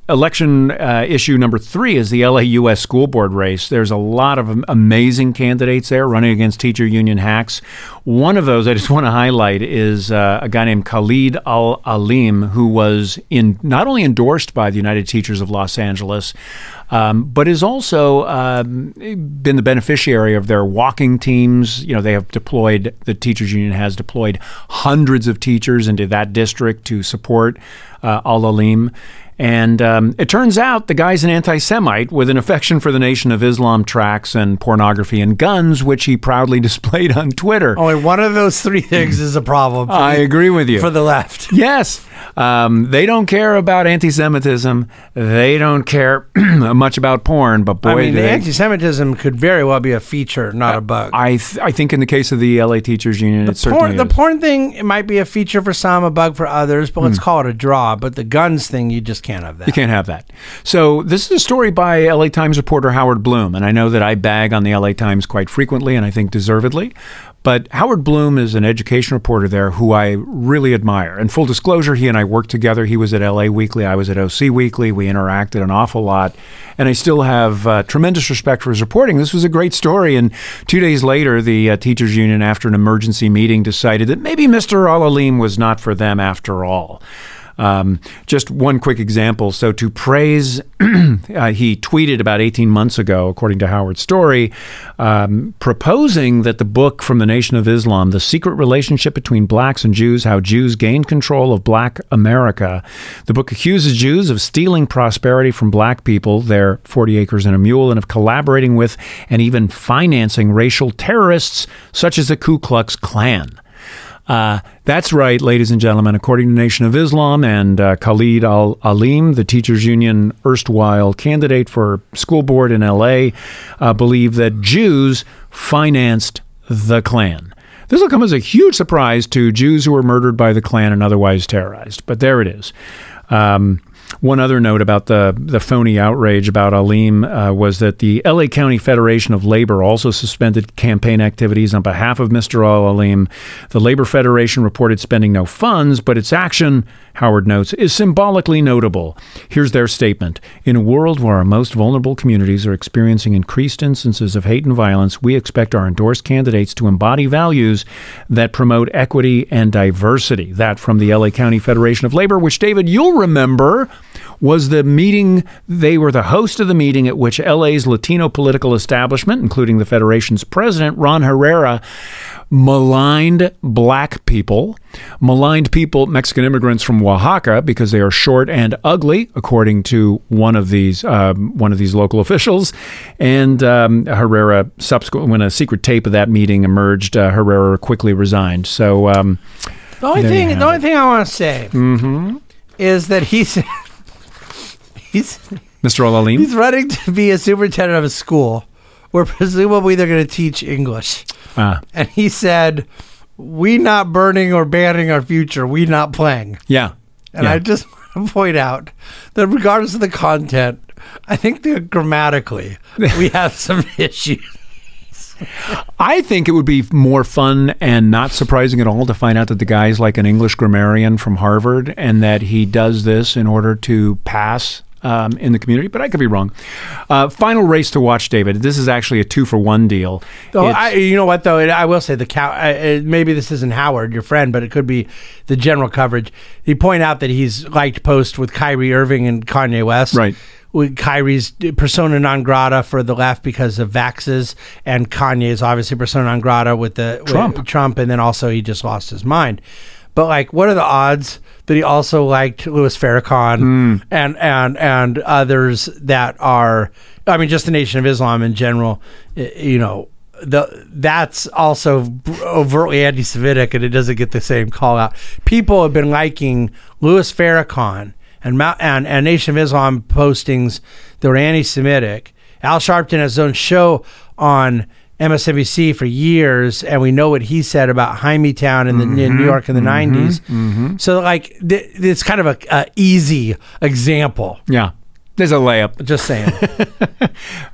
election uh, issue number three is the LA U.S. school board race. There's a lot of amazing candidates there running against teacher union hacks. One of those I just want to highlight is uh, a guy named Khalid Al Alim, who was in not only endorsed by the United Teachers of Los Angeles. Um, but has also um, been the beneficiary of their walking teams. You know, they have deployed, the teachers union has deployed hundreds of teachers into that district to support uh, Al Alim. And um, it turns out the guy's an anti Semite with an affection for the Nation of Islam tracks and pornography and guns, which he proudly displayed on Twitter. Only one of those three things is a problem. For I the, agree with you. For the left. Yes. Um, they don't care about anti Semitism. They don't care much about porn, but boy, I mean, the they. anti-Semitism could very well be a feature, not a bug. I, th- I think in the case of the LA Teachers Union, it certainly porn, the is. porn thing it might be a feature for some, a bug for others, but let's call it a draw. But the guns thing, you just can't have that. You can't have that. So this is a story by LA Times reporter Howard Blume, and I know that I bag on the LA Times quite frequently, and I think deservedly. But Howard Blume is an education reporter there who I really admire. And full disclosure, he and I worked together. He was at LA Weekly, I was at OC Weekly. We interacted an awful lot, and I still have uh, tremendous respect for his reporting. This was a great story, and two days later, the uh, teachers union, after an emergency meeting, decided that maybe Mr. Al-Alim was not for them after all. Um, just one quick example. So, to praise, uh, he tweeted about 18 months ago, according to Howard Story, um, proposing that the book from the Nation of Islam, The Secret Relationship Between Blacks and Jews How Jews Gained Control of Black America, the book accuses Jews of stealing prosperity from black people, their 40 acres and a mule, and of collaborating with and even financing racial terrorists such as the Ku Klux Klan. Uh, that's right, ladies and gentlemen. According to Nation of Islam and uh, Khalid Al Alim, the teachers union erstwhile candidate for school board in LA, uh, believe that Jews financed the Klan. This will come as a huge surprise to Jews who were murdered by the Klan and otherwise terrorized. But there it is. Um, one other note about the, the phony outrage about Alim uh, was that the LA County Federation of Labor also suspended campaign activities on behalf of Mr. Al Alim. The Labor Federation reported spending no funds, but its action, Howard notes, is symbolically notable. Here's their statement In a world where our most vulnerable communities are experiencing increased instances of hate and violence, we expect our endorsed candidates to embody values that promote equity and diversity. That from the LA County Federation of Labor, which, David, you'll remember was the meeting. They were the host of the meeting at which LA's Latino political establishment, including the Federation's president, Ron Herrera, maligned black people, maligned people, Mexican immigrants from Oaxaca, because they are short and ugly, according to one of these um, one of these local officials. And um, Herrera, subsequent when a secret tape of that meeting emerged, uh, Herrera quickly resigned. So. Um, The only thing, the only it. thing I want to say Mm-hmm. is that he's he's Mr. Alalim? He's running to be a superintendent of a school where presumably they're going to teach English. Uh, And he said, "We not burning or banning our future. We not playing." yeah. And yeah. I just want to point out that regardless of the content, I think that grammatically we have some issues. I think it would be more fun and not surprising at all to find out that the guy's like an English grammarian from Harvard and that he does this in order to pass um, in the community, but I could be wrong. Uh, final race to watch, David. This is actually a two for one deal. It's- I, you know what though, I will say the cow. Uh, maybe this isn't Howard, your friend, but it could be the general coverage. He point out that he's liked post with Kyrie Irving and Kanye West. Right. With Kyrie's persona non grata for the left because of vaxes, and Kanye's obviously persona non grata with the with Trump. Trump, and then also he just lost his mind. But like, what are the odds that he also liked Louis Farrakhan Hmm. and and and others that are, I mean, just the Nation of Islam in general, you know, the that's also overtly anti-Semitic, and it doesn't get the same call out. People have been liking Louis Farrakhan and and and Nation of Islam postings that were anti-Semitic. Al Sharpton has his own show on MSNBC for years, and we know what he said about Jaime Town in, the, in New mm-hmm. York in the mm-hmm. 90s. Mm-hmm. So, like, th- it's kind of a, a easy example. yeah, there's a layup, Just saying.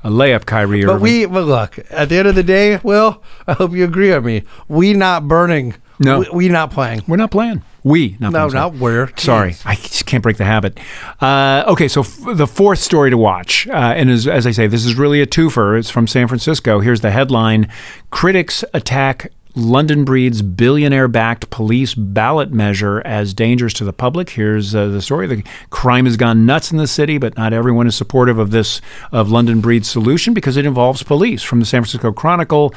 a layup, Kyrie but we, but look, at the end of the day, Will, I hope you agree with me. We not burning. No. we, we not playing. We're not playing. We, not No, not we're. Sorry. I just can't break the habit. Uh, okay, so f- the fourth story to watch, uh, and as, as I say, this is really a twofer. It's from San Francisco. Here's the headline: Critics attack London Breed's billionaire-backed police ballot measure as dangerous to the public. Here's uh, the story: the crime has gone nuts in the city, but not everyone is supportive of this of London Breed's solution because it involves police. From the San Francisco Chronicle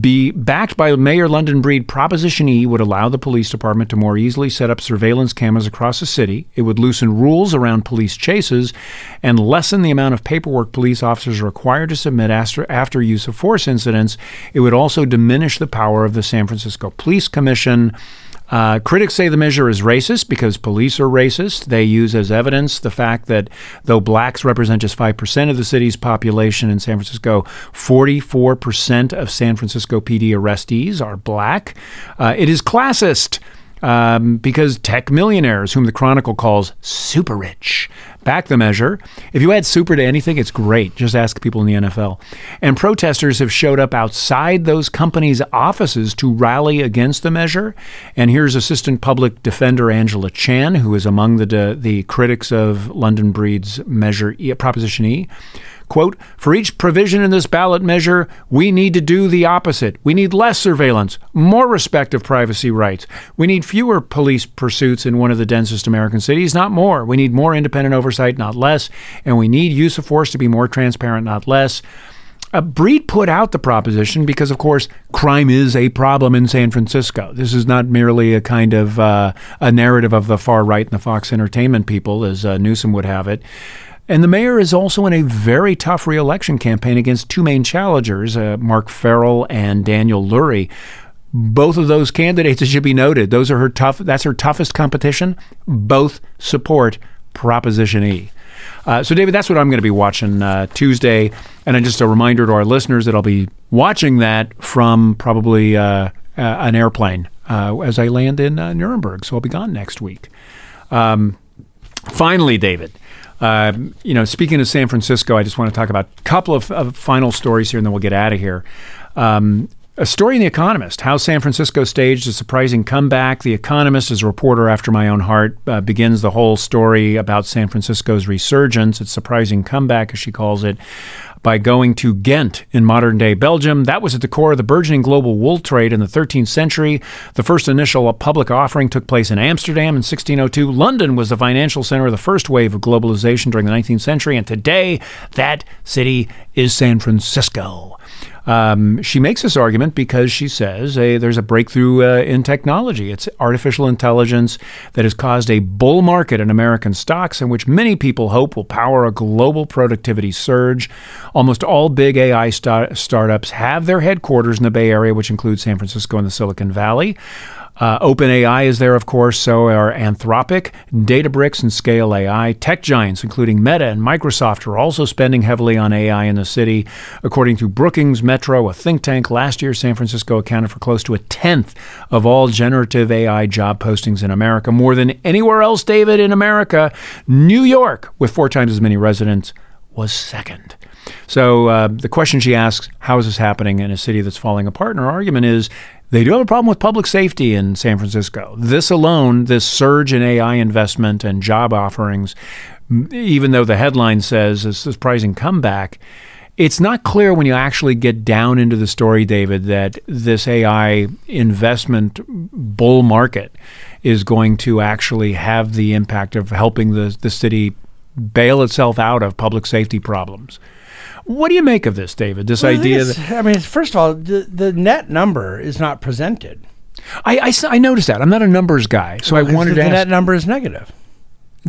be backed by Mayor London Breed, Proposition E would allow the police department to more easily set up surveillance cameras across the city. It would loosen rules around police chases and lessen the amount of paperwork police officers are required to submit after, after use of force incidents. It would also diminish the power of the San Francisco Police Commission. Uh, critics say the measure is racist because police are racist. They use as evidence the fact that though blacks represent just 5% of the city's population in San Francisco, 44% of San Francisco PD arrestees are black. Uh, it is classist. Um, because tech millionaires, whom the Chronicle calls super rich, back the measure. If you add super to anything, it's great. Just ask people in the NFL. And protesters have showed up outside those companies' offices to rally against the measure. And here's Assistant Public Defender Angela Chan, who is among the the critics of London Breed's measure e, Proposition E. Quote, for each provision in this ballot measure, we need to do the opposite. We need less surveillance, more respect of privacy rights. We need fewer police pursuits in one of the densest American cities, not more. We need more independent oversight, not less. And we need use of force to be more transparent, not less. Uh, Breed put out the proposition because, of course, crime is a problem in San Francisco. This is not merely a kind of uh, a narrative of the far right and the Fox Entertainment people, as uh, Newsom would have it. And the mayor is also in a very tough reelection campaign against two main challengers, uh, Mark Farrell and Daniel Lurie. Both of those candidates, it should be noted, those are her tough. That's her toughest competition. Both support Proposition E. Uh, so, David, that's what I'm going to be watching uh, Tuesday. And just a reminder to our listeners that I'll be watching that from probably uh, uh, an airplane uh, as I land in uh, Nuremberg. So I'll be gone next week. Um, finally, David. Um, you know, speaking of San Francisco, I just want to talk about a couple of, of final stories here, and then we'll get out of here. Um, a story in The Economist how San Francisco staged a surprising comeback. The Economist, as a reporter after my own heart, uh, begins the whole story about San Francisco's resurgence, its surprising comeback, as she calls it, by going to Ghent in modern day Belgium. That was at the core of the burgeoning global wool trade in the 13th century. The first initial uh, public offering took place in Amsterdam in 1602. London was the financial center of the first wave of globalization during the 19th century, and today that city is San Francisco. Um, she makes this argument because she says hey, there's a breakthrough uh, in technology. It's artificial intelligence that has caused a bull market in American stocks, in which many people hope will power a global productivity surge. Almost all big AI sta- startups have their headquarters in the Bay Area, which includes San Francisco and the Silicon Valley. Uh, OpenAI is there, of course, so are Anthropic, Databricks, and Scale AI. Tech giants, including Meta and Microsoft, are also spending heavily on AI in the city. According to Brookings Metro, a think tank, last year San Francisco accounted for close to a tenth of all generative AI job postings in America, more than anywhere else, David, in America. New York, with four times as many residents, was second. So uh, the question she asks, how is this happening in a city that's falling apart? And her argument is they do have a problem with public safety in San Francisco. This alone, this surge in AI investment and job offerings, even though the headline says a surprising comeback, it's not clear when you actually get down into the story, David, that this AI investment bull market is going to actually have the impact of helping the, the city bail itself out of public safety problems. What do you make of this, David? This Well, idea think that I mean, first of all, the, the net number is not presented. I I noticed that I'm not a numbers guy, so I wanted the, to the net number is negative.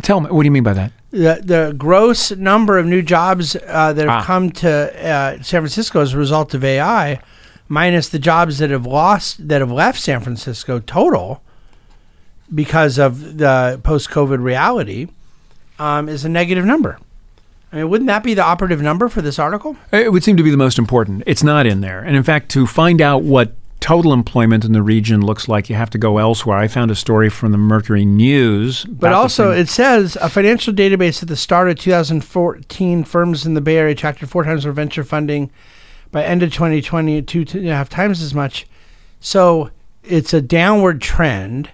Tell me, what do you mean by that? The, the gross number of new jobs uh, that have Ah. come to uh, San Francisco as a result of AI, minus the jobs that have lost that have left San Francisco total because of the post-COVID reality, um, is a negative number. I mean, wouldn't that be the operative number for this article? It would seem to be the most important. It's not in there, and in fact, to find out what total employment in the region looks like, you have to go elsewhere. I found a story from the Mercury News, But also, it says a financial database at the start of 2014, firms in the Bay Area attracted four times more venture funding. By end of 2020, two two and a half times as much. So it's a downward trend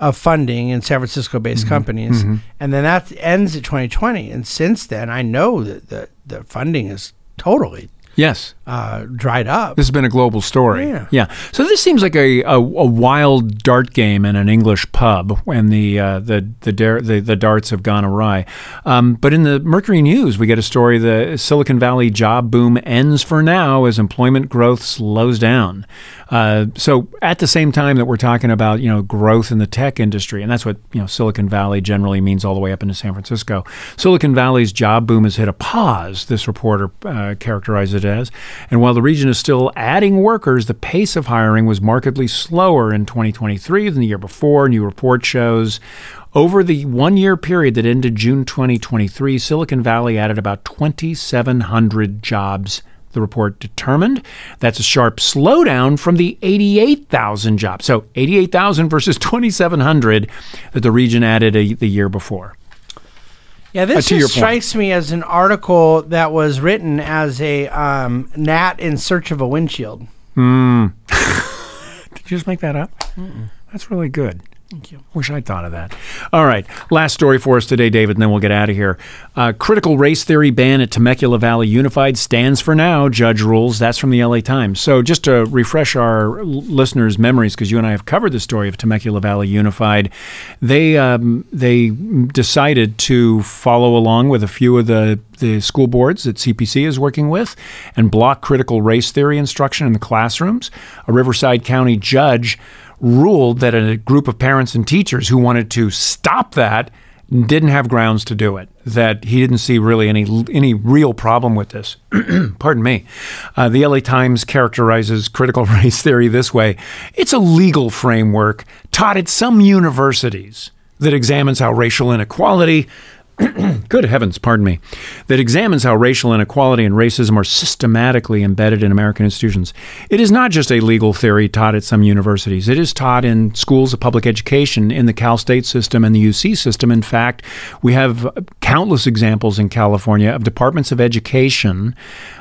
of funding in San Francisco-based Mm-hmm. companies, and then that ends at 2020. And since then, I know that the, the funding is totally yes, uh, dried up. This has been a global story. Yeah. So this seems like a, a, a wild dart game in an English pub when the uh, the the, dar- the the darts have gone awry. Um, but in the Mercury News, we get a story: the Silicon Valley job boom ends for now as employment growth slows down. Uh, so at the same time that we're talking about you know growth in the tech industry, and that's what you know Silicon Valley generally means all the way up into San Francisco. Silicon Valley's job boom has hit a pause. This reporter uh, characterized it as, and while the region is still adding workers, the pace of hiring was markedly slower in 2023 than the year before. New report shows. Over the one year period that ended June 2023, Silicon Valley added about 2,700 jobs the report determined. That's a sharp slowdown from the 88,000 jobs. So 88,000 versus 2,700 that the region added a, the year before. Yeah, this Uh, your point. strikes me as an article that was written as a um, gnat in search of a windshield. Did you just make that up? That's really good. Thank you. Wish I'd thought of that. All right. Last story for us today, David, and then we'll get out of here. Uh, critical race theory ban at Temecula Valley Unified stands for now, judge rules. That's from the LA Times. So just to refresh our listeners' memories, because you and I have covered the story of Temecula Valley Unified, they um, they decided to follow along with a few of the the school boards that CPC is working with and block critical race theory instruction in the classrooms. A Riverside County judge ruled that a group of parents and teachers who wanted to stop that didn't have grounds to do it. That he didn't see really any any real problem with this. Pardon me. Uh, the LA Times characterizes critical race theory this way: it's a legal framework taught at some universities that examines how racial inequality good heavens, pardon me, that examines how racial inequality and racism are systematically embedded in American institutions. It is not just a legal theory taught at some universities. It is taught in schools of public education, in the Cal State system and the UC system. In fact, we have countless examples in California of departments of education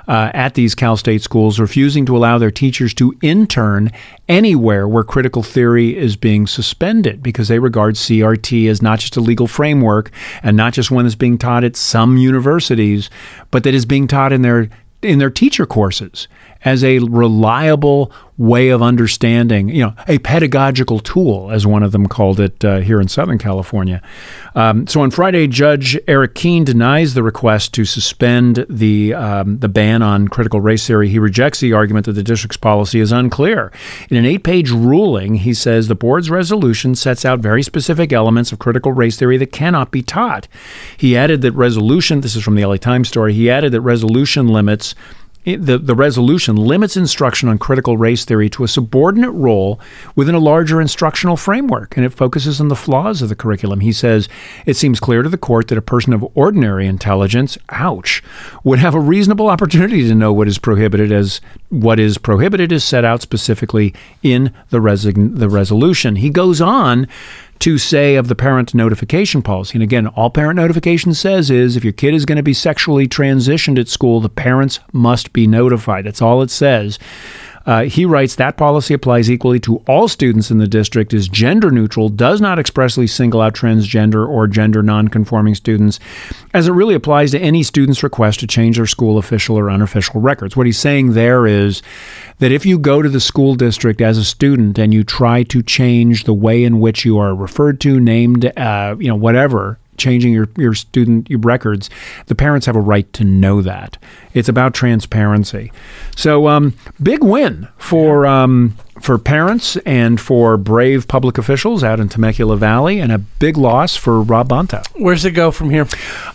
uh, at these Cal State schools refusing to allow their teachers to intern anywhere where critical theory is being suspended because they regard CRT as not just a legal framework and not just one that's being taught at some universities, but that is being taught in their in their teacher courses as a reliable way of understanding, you know, a pedagogical tool, as one of them called it uh, here in Southern California. Um, so on Friday, Judge Eric Keen denies the request to suspend the um, the ban on critical race theory. He rejects the argument that the district's policy is unclear. In an eight-page ruling, he says the board's resolution sets out very specific elements of critical race theory that cannot be taught. He added that resolution. This is from the LA Times story. He added that resolution limits the, the resolution limits instruction on critical race theory to a subordinate role within a larger instructional framework, and it focuses on the flaws of the curriculum. He says it seems clear to the court that a person of ordinary intelligence, ouch, would have a reasonable opportunity to know what is prohibited as what is prohibited is set out specifically in the, the resolution. He goes on to say of the parent notification policy. And again, all parent notification says is if your kid is going to be sexually transitioned at school, the parents must be notified. That's all it says. Uh, he writes that policy applies equally to all students in the district, is gender neutral, does not expressly single out transgender or gender nonconforming students, as it really applies to any student's request to change their school official or unofficial records. What he's saying there is that if you go to the school district as a student and you try to change the way in which you are referred to, named, uh, you know, whatever, changing your, your student your records, the parents have a right to know that. It's about transparency. So, um, big win for um, for parents and for brave public officials out in Temecula Valley, and a big loss for Rob Bonta. Where's it go from here?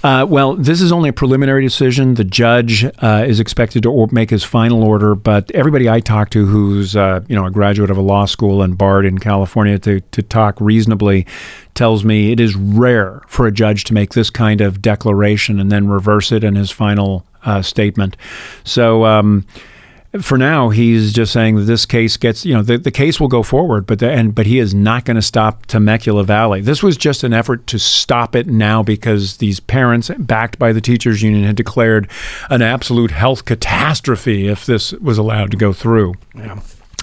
Uh, well, this is only a preliminary decision. The judge uh, is expected to or- make his final order, but everybody I talk to who's uh, you know a graduate of a law school and barred in California to to talk reasonably tells me it is rare for a judge to make this kind of declaration and then reverse it in his final uh, statement. So. Um, for now, he's just saying that this case gets, you know, the, the case will go forward, but the, and but he is not going to stop Temecula Valley. This was just an effort to stop it now because these parents, backed by the teachers union, had declared an absolute health catastrophe if this was allowed to go through. Yeah.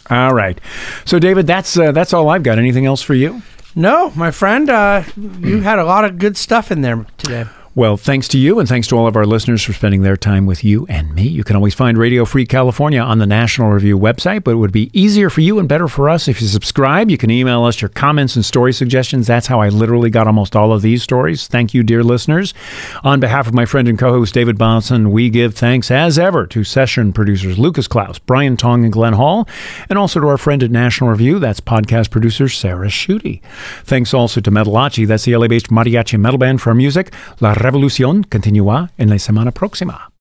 All right, so David, that's uh, that's all I've got. Anything else for you? No, my friend, uh, you had a lot of good stuff in there today. Well, thanks to you and thanks to all of our listeners for spending their time with you and me. You can always find Radio Free California on the National Review website, but it would be easier for you and better for us if you subscribe. You can email us your comments and story suggestions. That's how I literally got almost all of these stories. Thank you, dear listeners. On behalf of my friend and co host David Bahnsen, we give thanks as ever to session producers Lucas Klaus, Brian Tong, and Glenn Hall, and also to our friend at National Review, that's podcast producer Sarah Schutte. Thanks also to Metalachi, that's the LA based mariachi metal band for our music. La revolución continúa en la semana próxima.